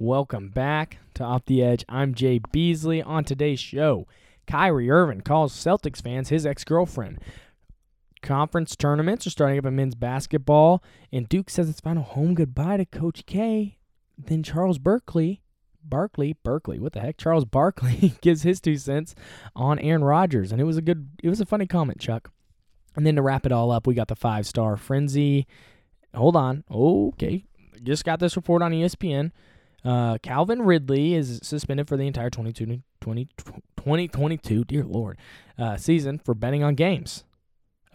Welcome back to Off the Edge. I'm Jay Beasley. On today's show, Kyrie Irving calls Celtics fans his ex girlfriend. Conference tournaments are starting up in men's basketball, and Duke says its final home goodbye to Coach K. Then Charles Berkeley, Barkley, Berkeley, what the heck? Charles Barkley gives his two cents on Aaron Rodgers, and it was a good, it was a funny comment, Chuck. And then to wrap it all up, we got the five star frenzy. Hold on, okay, just got this report on ESPN. Uh, Calvin Ridley is suspended for the entire 2022, 2022 dear Lord, uh, season for betting on games.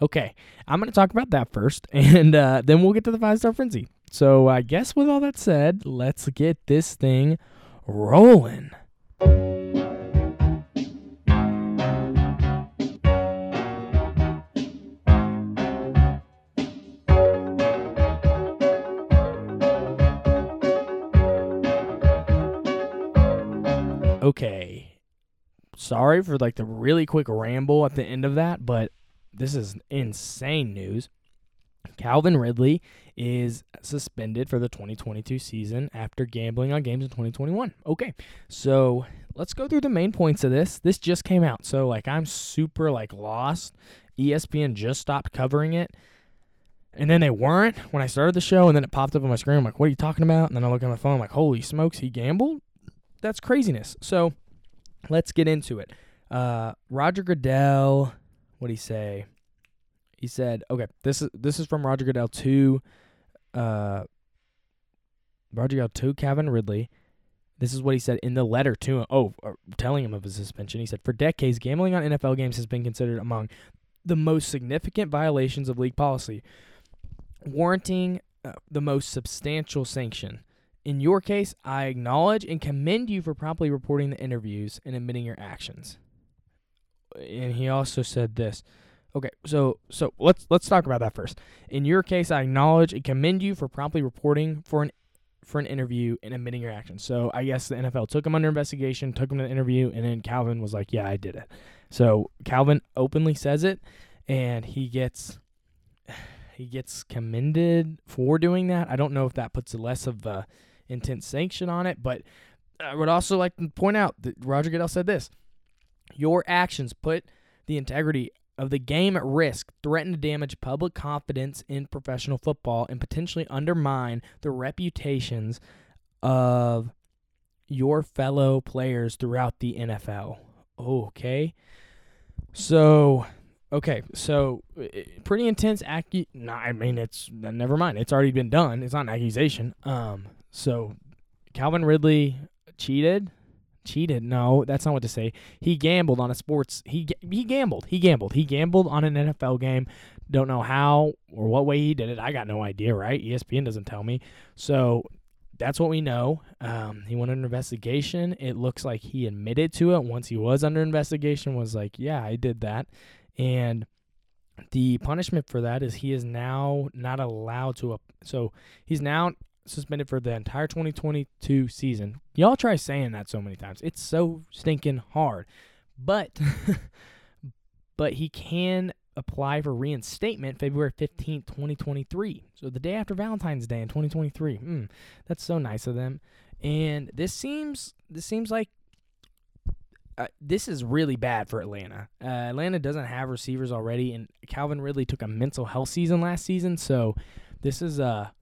Okay, I'm going to talk about that first, and uh, then we'll get to the five star frenzy. So I guess with all that said, let's get this thing rolling. Sorry for like the really quick ramble at the end of that, but this is insane news. Calvin Ridley is suspended for the 2022 season after gambling on games in 2021. Okay, so let's go through the main points of this. This just came out, so like I'm super like lost. ESPN just stopped covering it, and then they weren't when I started the show, and then it popped up on my screen. I'm like, "What are you talking about?" And then I look at my phone, I'm like, "Holy smokes, he gambled! That's craziness." So let's get into it. Uh, Roger Goodell, what would he say? He said, "Okay, this is this is from Roger Goodell to uh, Roger Goodell to Calvin Ridley. This is what he said in the letter to him. Oh, uh, telling him of his suspension. He said, "For decades, gambling on NFL games has been considered among the most significant violations of league policy, warranting uh, the most substantial sanction." In your case, I acknowledge and commend you for promptly reporting the interviews and admitting your actions. And he also said this. Okay, so so let's let's talk about that first. In your case, I acknowledge and commend you for promptly reporting for an for an interview and admitting your actions. So I guess the NFL took him under investigation, took him to the interview, and then Calvin was like, "Yeah, I did it." So Calvin openly says it, and he gets he gets commended for doing that. I don't know if that puts less of a intense sanction on it, but I would also like to point out that Roger Goodell said this: "Your actions put the integrity of the game at risk, threaten to damage public confidence in professional football, and potentially undermine the reputations of your fellow players throughout the NFL." Okay, so okay, so pretty intense accu. Nah, I mean it's never mind. It's already been done. It's not an accusation. Um, so Calvin Ridley cheated. Cheated? No, that's not what to say. He gambled on a sports. He he gambled. He gambled. He gambled on an NFL game. Don't know how or what way he did it. I got no idea. Right? ESPN doesn't tell me. So that's what we know. Um, he went under investigation. It looks like he admitted to it once he was under investigation. Was like, yeah, I did that, and the punishment for that is he is now not allowed to. So he's now suspended for the entire 2022 season. Y'all try saying that so many times. It's so stinking hard. But but he can apply for reinstatement February 15th, 2023. So the day after Valentine's Day in 2023. Mm, that's so nice of them. And this seems this seems like uh, this is really bad for Atlanta. Uh, Atlanta doesn't have receivers already, and Calvin Ridley took a mental health season last season, so this is a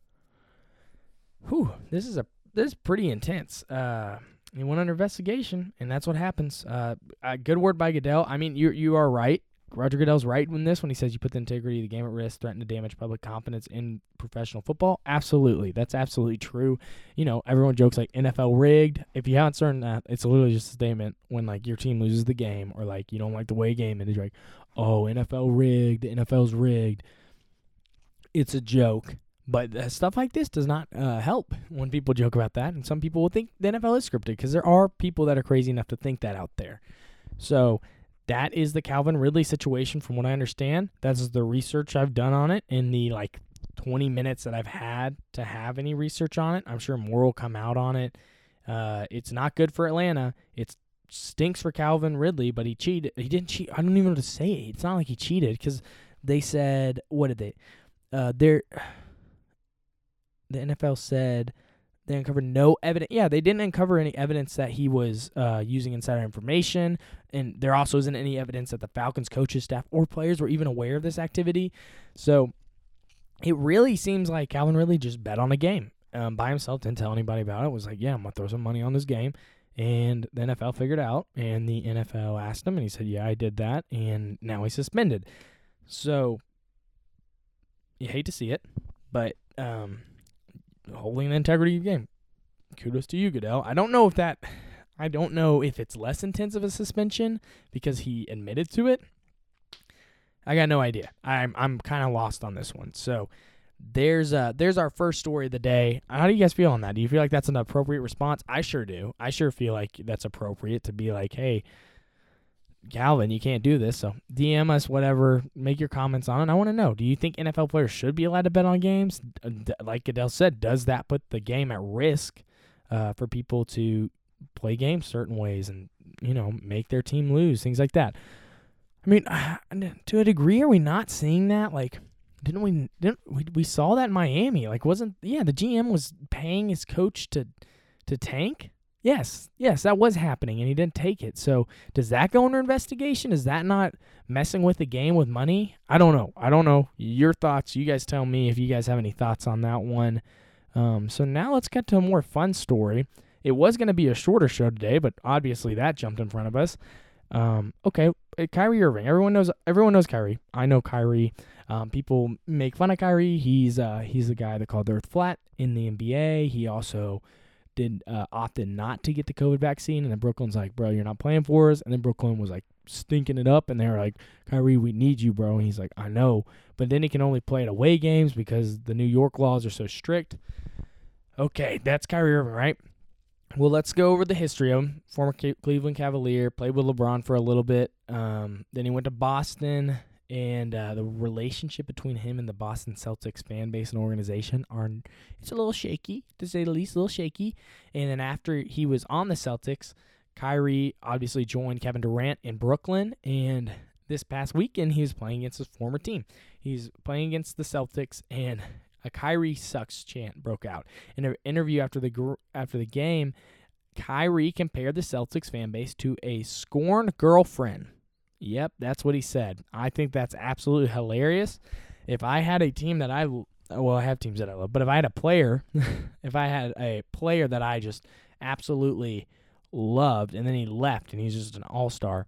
whew, this is a this is pretty intense. Uh, he went under investigation, and that's what happens. Uh, a good word by Goodell. I mean, you you are right. Roger Goodell's right in this when he says you put the integrity of the game at risk, threaten to damage public confidence in professional football. Absolutely, that's absolutely true. You know, everyone jokes like NFL rigged. If you haven't certain that, it's literally just a statement when like your team loses the game or like you don't like the way game is. You're like, oh, NFL rigged. NFL's rigged. It's a joke. But uh, stuff like this does not uh, help when people joke about that, and some people will think the NFL is scripted because there are people that are crazy enough to think that out there. So that is the Calvin Ridley situation, from what I understand. That's the research I've done on it in the like 20 minutes that I've had to have any research on it. I'm sure more will come out on it. Uh, it's not good for Atlanta. It stinks for Calvin Ridley, but he cheated. He didn't cheat. I don't even know what to say. It's not like he cheated because they said what did they? Uh, they're the NFL said They uncovered no evidence. Yeah, they didn't uncover any evidence that he was uh, using insider information, and there also isn't any evidence that the Falcons coaches, staff, or players were even aware of this activity. So it really seems like Calvin Ridley just bet on a game um, by himself, didn't tell anybody about it. Was like, yeah, I'm gonna throw some money on this game, and the NFL figured out, and the NFL asked him, and he said, yeah, I did that, and now he's suspended. So you hate to see it, but um, holding the integrity of the game. Kudos to you, Goodell. I don't know if that. I don't know if it's less intense of a suspension because he admitted to it. I got no idea. I'm I'm kind of lost on this one. So there's uh there's our first story of the day. How do you guys feel on that? Do you feel like that's an appropriate response? I sure do. I sure feel like that's appropriate to be like, hey, Calvin, you can't do this. So DM us, whatever. Make your comments on it. I want to know: Do you think NFL players should be allowed to bet on games? Like Goodell said, does that put the game at risk uh, for people to play games certain ways and you know make their team lose, things like that? I mean, to a degree, are we not seeing that? Like, didn't we? Didn't we? We saw that in Miami. Like, wasn't yeah? The GM was paying his coach to to tank. Yes, yes, that was happening, and he didn't take it. So, does that go under investigation? Is that not messing with the game with money? I don't know. I don't know. Your thoughts. You guys tell me if you guys have any thoughts on that one. Um, so now let's get to a more fun story. It was going to be a shorter show today, but obviously that jumped in front of us. Um, okay, uh, Kyrie Irving. Everyone knows. Everyone knows Kyrie. I know Kyrie. Um, people make fun of Kyrie. He's uh, he's the guy that called the Earth flat in the NBA. He also did uh, often not to get the COVID vaccine. And then Brooklyn's like, bro, you're not playing for us. And then Brooklyn was like stinking it up. And they were like, Kyrie, we need you, bro. And he's like, I know. But then he can only play at away games because the New York laws are so strict. Okay, that's Kyrie Irving, right? Well, let's go over the history of him. Former Cleveland Cavalier, played with LeBron for a little bit. Um, then he went to Boston and uh, the relationship between him and the Boston Celtics fan base and organization are it's a little shaky to say the least, a little shaky. And then after he was on the Celtics, Kyrie obviously joined Kevin Durant in Brooklyn, and this past weekend he was playing against his former team. He's playing against the Celtics, and a Kyrie sucks chant broke out. In an interview after the after the game, Kyrie compared the Celtics fan base to a scorned girlfriend Yep, that's what he said. I think that's absolutely hilarious. If I had a team that I well, I have teams that I love, but if I had a player, if I had a player that I just absolutely loved, and then he left and he's just an all star,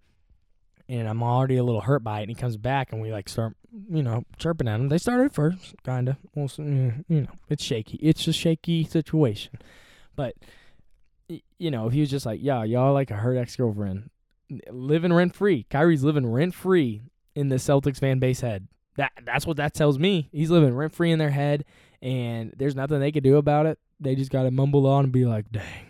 and I'm already a little hurt by it, and he comes back and we like start, you know, chirping at him. They started first, kind of. Well, you know, it's shaky. It's a shaky situation, but you know, if he was just like, yeah, y'all like a hurt ex girlfriend, living rent free. Kyrie's living rent free in the Celtics fan base head. That that's what that tells me. He's living rent free in their head, and there's nothing they can do about it. They just got to mumble on and be like, "Dang,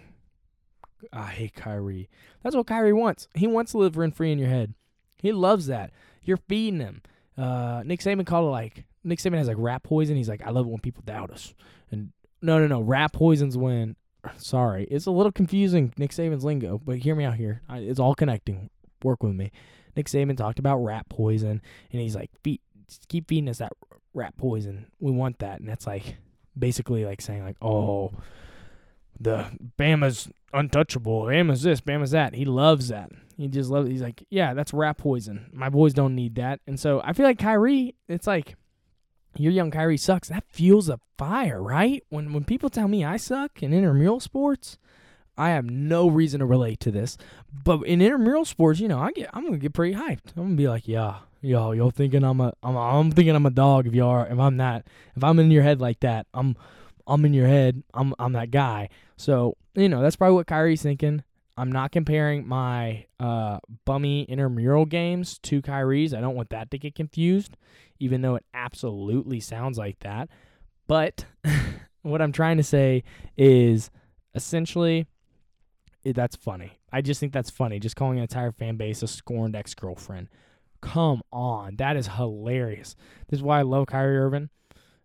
I hate Kyrie." That's what Kyrie wants. He wants to live rent free in your head. He loves that. You're feeding him. Uh, Nick Saban called it like Nick Saban has like rat poison. He's like, I love it when people doubt us. And no, no, no. Rat poison's when sorry, it's a little confusing, Nick Saban's lingo, but hear me out here. I, it's all connecting. Work with me. Nick Saban talked about rat poison, and he's like, Feed, keep feeding us that rat poison. We want that. And that's like basically like saying, like, oh, the Bama's untouchable. Bama's this, Bama's that. He loves that. He just loves it. He's like, yeah, that's rat poison. My boys don't need that. And so I feel like Kyrie, it's like, your young Kyrie sucks. That fuels a fire, right? When when people tell me I suck in intramural sports, I have no reason to relate to this. But in intramural sports, you know, I get I'm gonna get pretty hyped. I'm gonna be like, yeah, yo, y'all thinking I'm a I'm I'm thinking I'm a dog if y'all are if I'm not if I'm in your head like that, I'm I'm in your head. I'm I'm that guy. So, you know, that's probably what Kyrie's thinking. I'm not comparing my uh, bummy intramural games to Kyrie's. I don't want that to get confused, even though it absolutely sounds like that. But what I'm trying to say is essentially that's funny. I just think that's funny. Just calling an entire fan base a scorned ex girlfriend. Come on. That is hilarious. This is why I love Kyrie Irving.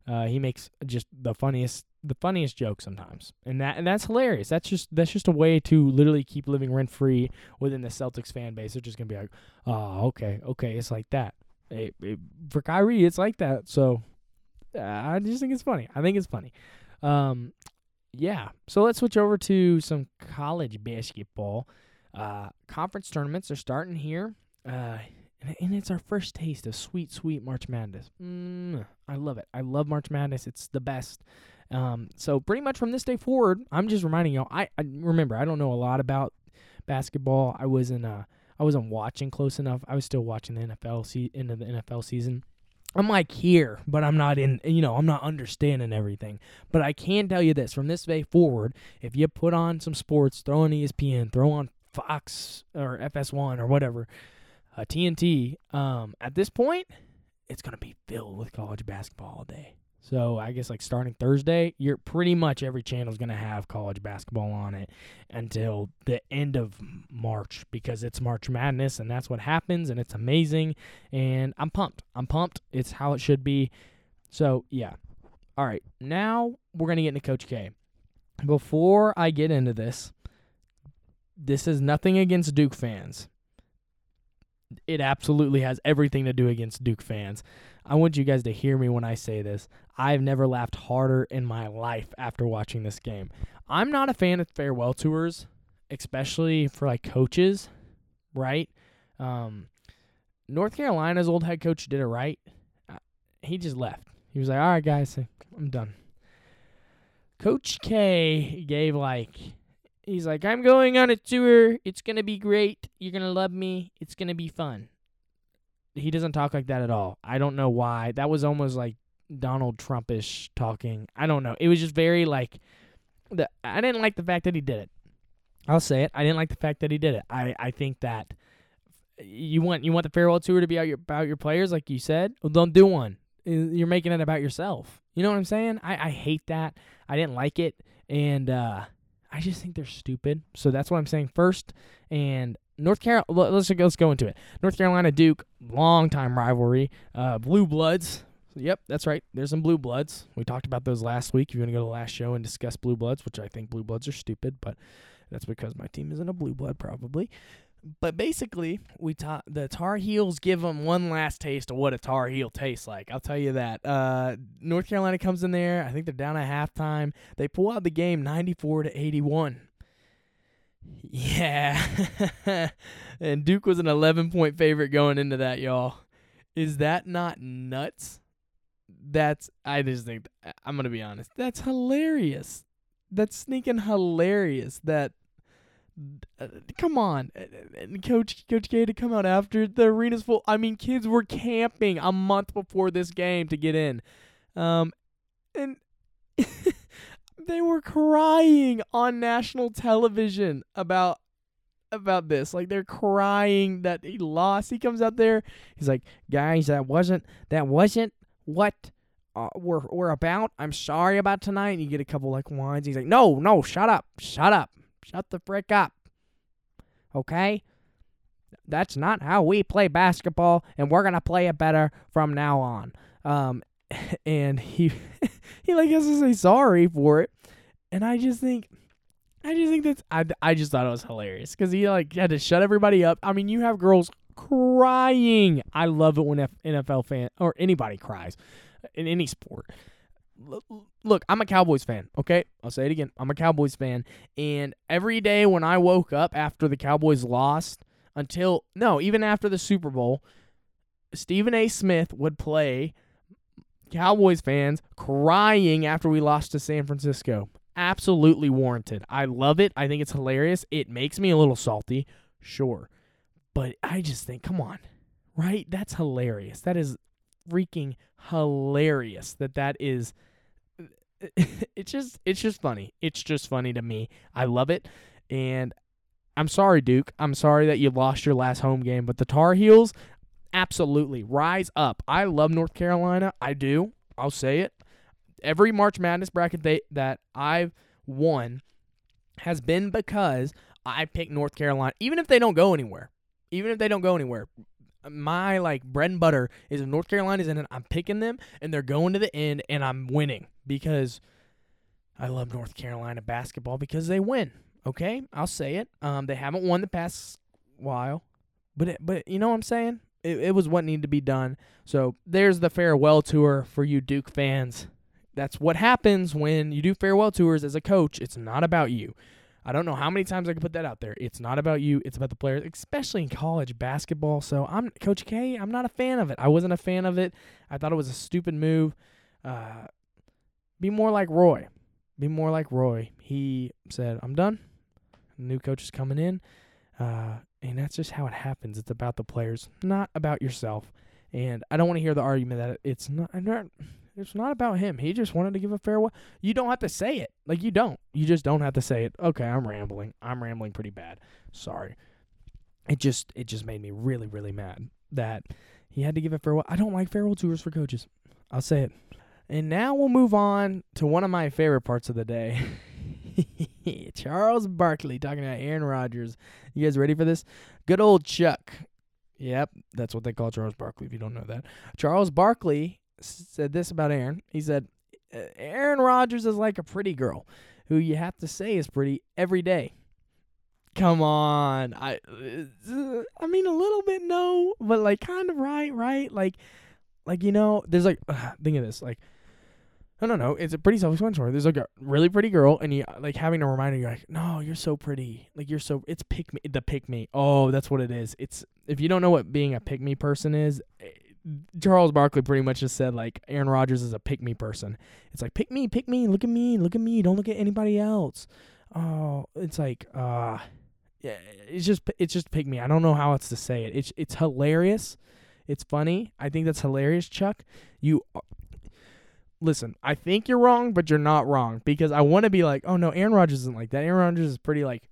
Uh, he makes just the funniest the funniest joke sometimes, and that and that's hilarious. That's just that's just a way to literally keep living rent free within the Celtics fan base. They're just gonna be like, oh, okay, okay, it's like that. It, it, for Kyrie, it's like that. So uh, I just think it's funny. I think it's funny. Um, yeah, so let's switch over to some college basketball. Uh, conference tournaments are starting here. Uh, and it's our first taste of sweet, sweet March Madness. Mm, I love it. I love March Madness. It's the best. Um, so pretty much from this day forward, I'm just reminding y'all. I, I remember I don't know a lot about basketball. I wasn't uh I wasn't watching close enough. I was still watching the NFL se- into the NFL season. I'm like here, but I'm not in. You know, I'm not understanding everything. But I can tell you this: from this day forward, if you put on some sports, throw on ESPN, throw on Fox or FS1 or whatever, uh, TNT. Um, at this point, it's gonna be filled with college basketball all day. So I guess like starting Thursday, you're pretty much every channel is going to have college basketball on it until the end of March because it's March Madness and that's what happens and it's amazing and I'm pumped. I'm pumped. It's how it should be. So, yeah. All right. Now we're going to get into Coach K. Before I get into this, this is nothing against Duke fans. It absolutely has everything to do against Duke fans. I want you guys to hear me when I say this. I've never laughed harder in my life after watching this game. I'm not a fan of farewell tours, especially for like coaches, right? Um, North Carolina's old head coach did it right. Uh, he just left. He was like, "All right, guys, I'm done." Coach K gave like he's like, "I'm going on a tour. It's going to be great. You're going to love me. It's going to be fun." He doesn't talk like that at all. I don't know why. That was almost like Donald Trumpish talking. I don't know. It was just very like the I didn't like the fact that he did it. I'll say it. I didn't like the fact that he did it. I, I think that you want you want the farewell tour to be about your about your players, like you said. Well, don't do one. You're making it about yourself. You know what I'm saying? I, I hate that. I didn't like it, and uh, I just think they're stupid. So that's what I'm saying first. And North Carolina, let's let's go into it. North Carolina Duke, long time rivalry. Uh, Blue Bloods, Yep, that's right. There's some blue bloods. We talked about those last week. If you want to go to the last show and discuss blue bloods, which I think blue bloods are stupid, but that's because my team isn't a blue blood probably. But basically, we taught the Tar Heels give them one last taste of what a Tar Heel tastes like. I'll tell you that. Uh, North Carolina comes in there. I think they're down at halftime. They pull out the game 94 to 81. Yeah. and Duke was an 11 point favorite going into that, y'all. Is that not nuts? that's I just think I'm gonna be honest. That's hilarious. That's sneaking hilarious. That uh, come on, and Coach Coach K to come out after the arena's full. I mean, kids were camping a month before this game to get in, um, and they were crying on national television about about this. Like they're crying that he lost. He comes out there. He's like, guys, that wasn't that wasn't what uh, we're we're about. I'm sorry about tonight. And you get a couple like whines. He's like, no, no, shut up, shut up, shut the frick up. Okay, that's not how we play basketball, and we're gonna play it better from now on. Um, and he he like has to say sorry for it, and I just think. I just think that's I, I just thought it was hilarious because he like had to shut everybody up. I mean, you have girls crying. I love it when F- NFL fan or anybody cries in any sport. Look, I'm a Cowboys fan, okay? I'll say it again. I'm a Cowboys fan. And every day when I woke up after the Cowboys lost, until, no, even after the Super Bowl, Stephen A. Smith would play Cowboys fans crying after we lost to San Francisco. Absolutely warranted. I love it. I think it's hilarious. It makes me a little salty, sure. But I just think, come on, right? That's hilarious. That is freaking hilarious that that is it's just it's just funny. It's just funny to me. I love it. And I'm sorry, Duke. I'm sorry that you lost your last home game, but the Tar Heels absolutely rise up. I love North Carolina. I do. I'll say it. Every March Madness bracket they, that I've won has been because I picked North Carolina, even if they don't go anywhere. Even if they don't go anywhere, my like bread and butter is if North Carolina's in it, I'm picking them and they're going to the end and I'm winning because I love North Carolina basketball because they win. Okay, I'll say it. Um, they haven't won the past while, but it, but you know what I'm saying? It, it was what needed to be done. So there's the farewell tour for you Duke fans. That's what happens when you do farewell tours as a coach. It's not about you. I don't know how many times I can put that out there. It's not about you. It's about the players, especially in college basketball. So I'm Coach K. I'm not a fan of it. I wasn't a fan of it. I thought it was a stupid move. Uh, be more like Roy. Be more like Roy. He said, "I'm done. New coach is coming in," uh, and that's just how it happens. It's about the players, not about yourself. And I don't want to hear the argument that it's not. It's not about him. He just wanted to give a farewell. You don't have to say it. Like you don't. You just don't have to say it. Okay, I'm rambling. I'm rambling pretty bad. Sorry. It just it just made me really really mad that he had to give a farewell. I don't like farewell tours for coaches. I'll say it. And now we'll move on to one of my favorite parts of the day. Charles Barkley talking about Aaron Rodgers. You guys ready for this? Good old Chuck. Yep, that's what they call Charles Barkley if you don't know that. Charles Barkley said this about Aaron. He said, Aaron Rodgers is like a pretty girl who you have to say is pretty every day. Come on. I I mean a little bit no, but like kind of right, right? Like like you know, there's like uh, think of this, like no, no, no. It's a pretty self-explanatory. There's like a really pretty girl, and you like having a reminder. you're like, no, you're so pretty. Like you're so. It's pick me. The pick me. Oh, that's what it is. It's if you don't know what being a pick me person is, Charles Barkley pretty much just said like Aaron Rodgers is a pick me person. It's like pick me, pick me, look at me, look at me, don't look at anybody else. Oh, it's like uh yeah, it's just it's just pick me. I don't know how else to say it. It's it's hilarious. It's funny. I think that's hilarious, Chuck. You listen, I think you're wrong, but you're not wrong because I want to be like, oh no, Aaron Rodgers isn't like that. Aaron Rodgers is pretty like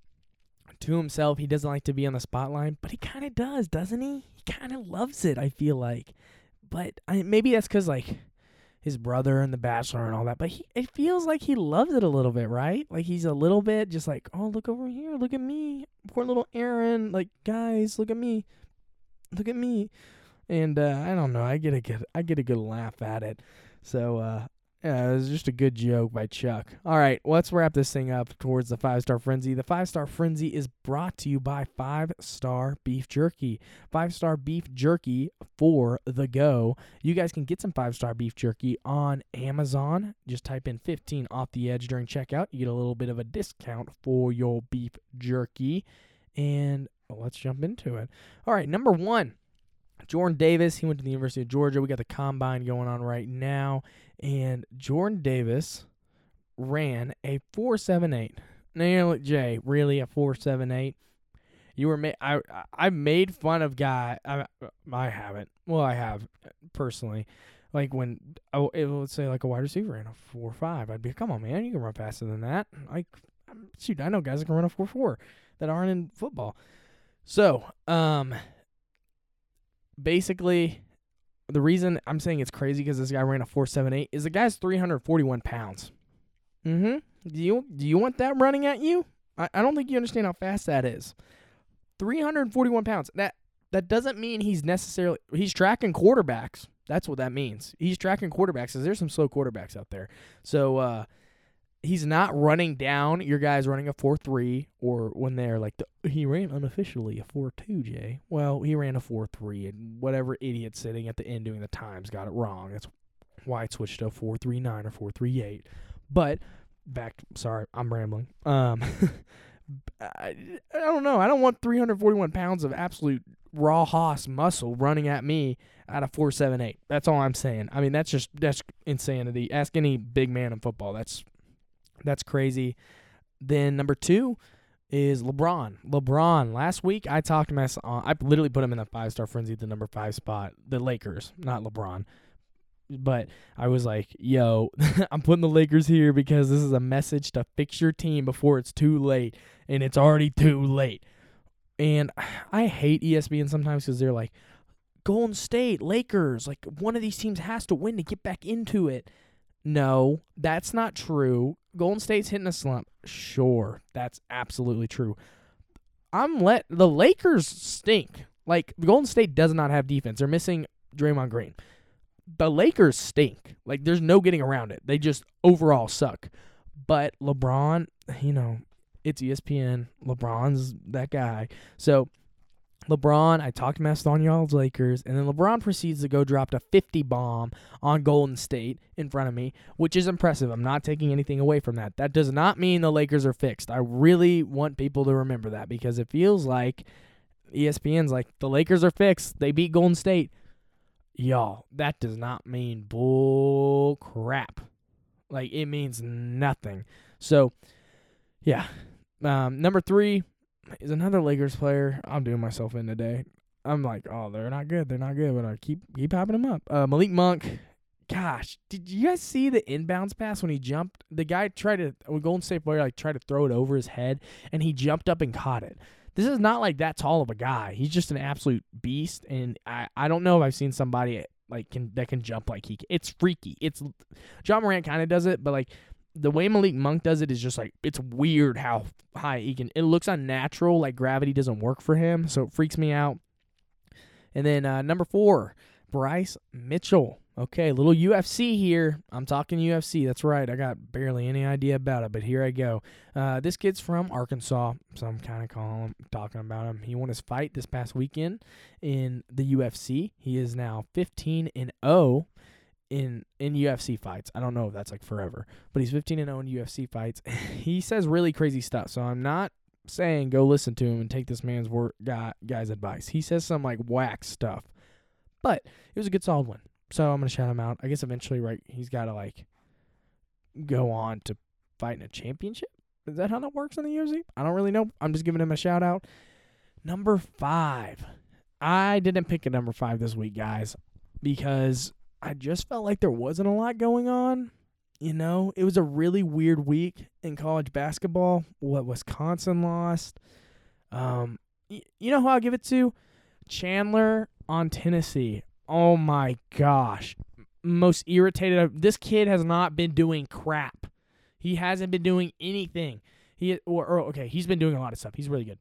to himself. He doesn't like to be on the spotlight, but he kind of does, doesn't he? He kind of loves it. I feel like but I, maybe that's because like his brother and the bachelor and all that but he it feels like he loves it a little bit right? Like he's a little bit just like oh look over here look at me poor little aaron like guys look at me look at me. And uh, i don't know i get a good i get a good laugh at it. So uh, yeah, it was just a good joke by Chuck. All right, let's wrap this thing up towards the five star frenzy. The five star frenzy is brought to you by Five Star Beef Jerky. Five Star Beef Jerky for the go. You guys can get some five star beef jerky on Amazon. Just type in 15 off the edge during checkout. You get a little bit of a discount for your beef jerky. And let's jump into it. All right, number one. Jordan Davis, he went to the University of Georgia. We got the combine going on right now. And Jordan Davis ran a 478. Now, look, Jay, really a 478? You were made. I I made fun of guy. I I haven't. Well, I have personally. Like when oh, it would say like a wide receiver ran a four five, I'd be come on man, you can run faster than that. Like shoot, I know guys that can run a four four that aren't in football. So um, basically, the reason I'm saying it's crazy because this guy ran a 478 is the guy's 341 pounds. Mm-hmm. Do you do you want that running at you? I, I don't think you understand how fast that is. 341 pounds. That that doesn't mean he's necessarily he's tracking quarterbacks. That's what that means. He's tracking quarterbacks. Cause there's some slow quarterbacks out there. So uh, he's not running down your guys running a 4-3 or when they're like the, he ran unofficially a 4-2 Jay. Well, he ran a 4-3 and whatever idiot sitting at the end doing the times got it wrong. That's why it switched to a 4-3-9 or 4-3-8. But back sorry, I'm rambling. Um I, I don't know. I don't want 341 pounds of absolute raw hoss muscle running at me at a 478. That's all I'm saying. I mean, that's just that's insanity. Ask any big man in football. That's that's crazy. Then number two is LeBron. LeBron. Last week I talked mess on. Uh, I literally put him in the five star frenzy the number five spot. The Lakers, not LeBron. But I was like, yo, I'm putting the Lakers here because this is a message to fix your team before it's too late. And it's already too late. And I hate ESPN sometimes because they're like, Golden State, Lakers, like one of these teams has to win to get back into it. No, that's not true. Golden State's hitting a slump. Sure, that's absolutely true. I'm let the Lakers stink. Like Golden State does not have defense. They're missing Draymond Green. The Lakers stink. Like there's no getting around it. They just overall suck. But LeBron, you know, it's ESPN. LeBron's that guy. So LeBron, I talked mess on y'all's Lakers, and then LeBron proceeds to go drop a 50 bomb on Golden State in front of me, which is impressive. I'm not taking anything away from that. That does not mean the Lakers are fixed. I really want people to remember that because it feels like ESPN's like the Lakers are fixed. They beat Golden State. Y'all, that does not mean bull crap. Like it means nothing. So, yeah. Um, number three, is another Lakers player. I'm doing myself in today. I'm like, oh, they're not good. They're not good, but I keep keep hyping them up. Uh, Malik Monk. Gosh, did you guys see the inbounds pass when he jumped? The guy tried to, a Golden State player, like tried to throw it over his head, and he jumped up and caught it. This is not like that tall of a guy. He's just an absolute beast, and I, I don't know if I've seen somebody like can that can jump like he. Can. It's freaky. It's Ja Morant kind of does it, but like the way Malik Monk does it is just like it's weird how high he can. It looks unnatural, like gravity doesn't work for him, so it freaks me out. And then uh, number four, Bryce Mitchell. Okay, little UFC here. I'm talking UFC. That's right. I got barely any idea about it, but here I go. Uh, this kid's from Arkansas, so I'm kind of calling him, talking about him. He won his fight this past weekend in the UFC. He is now 15 and 0 in in UFC fights. I don't know if that's like forever, but he's 15 and 0 in UFC fights. he says really crazy stuff. So I'm not saying go listen to him and take this man's word guy, guy's advice. He says some like whack stuff. But it was a good solid one. So I'm to shout him out. I guess eventually right he's got to like go on to fight in a championship. Is that how that works in the UFC? I don't really know. I'm just giving him a shout out. Number 5. I didn't pick a number 5 this week, guys, because I just felt like there wasn't a lot going on. You know, it was a really weird week in college basketball. What Wisconsin lost. Um, you know who I'll give it to? Chandler on Tennessee. Oh my gosh. Most irritated. This kid has not been doing crap. He hasn't been doing anything. He or, or okay, he's been doing a lot of stuff. He's really good.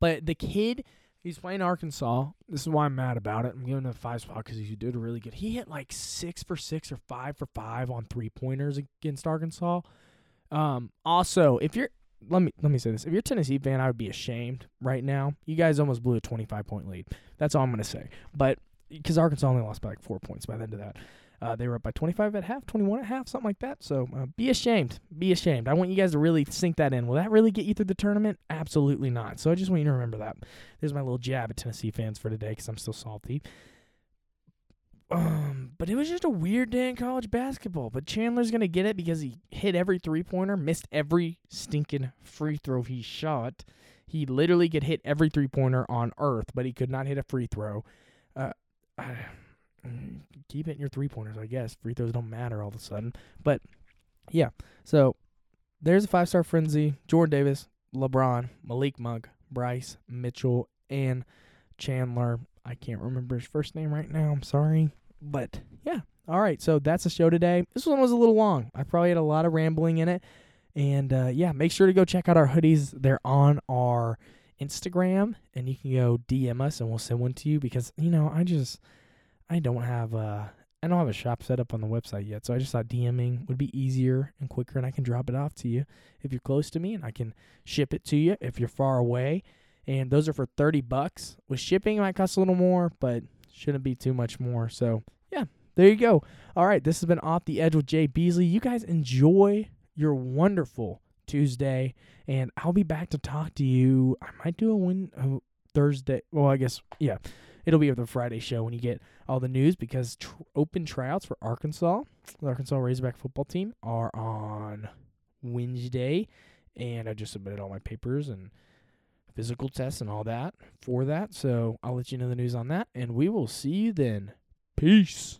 But the kid He's playing Arkansas. This is why I'm mad about it. I'm giving him a five spot because he did really good. He hit like six for six or five for five on three pointers against Arkansas. Um, also, if you're let me let me say this: if you're a Tennessee fan, I would be ashamed right now. You guys almost blew a 25 point lead. That's all I'm gonna say. But because Arkansas only lost by like four points by the end of that. Uh, they were up by 25 at half, 21 at half, something like that. So uh, be ashamed. Be ashamed. I want you guys to really sink that in. Will that really get you through the tournament? Absolutely not. So I just want you to remember that. There's my little jab at Tennessee fans for today because I'm still salty. Um, but it was just a weird day in college basketball. But Chandler's gonna get it because he hit every three pointer, missed every stinking free throw he shot. He literally could hit every three pointer on earth, but he could not hit a free throw. Uh, I, Keep hitting your three pointers, I guess. Free throws don't matter all of a sudden. But yeah, so there's a five star frenzy. Jordan Davis, LeBron, Malik Monk, Bryce Mitchell, and Chandler. I can't remember his first name right now. I'm sorry. But yeah. All right. So that's the show today. This one was a little long. I probably had a lot of rambling in it. And uh, yeah, make sure to go check out our hoodies. They're on our Instagram, and you can go DM us and we'll send one to you because, you know, I just I don't have a I don't have a shop set up on the website yet, so I just thought DMing would be easier and quicker, and I can drop it off to you if you're close to me, and I can ship it to you if you're far away. And those are for thirty bucks. With shipping, it might cost a little more, but shouldn't be too much more. So yeah, there you go. All right, this has been off the edge with Jay Beasley. You guys enjoy your wonderful Tuesday, and I'll be back to talk to you. I might do a win uh, Thursday. Well, I guess yeah it'll be the Friday show when you get all the news because tr- open tryouts for Arkansas, the Arkansas Razorback football team, are on Wednesday, and I just submitted all my papers and physical tests and all that for that. So I'll let you know the news on that, and we will see you then. Peace.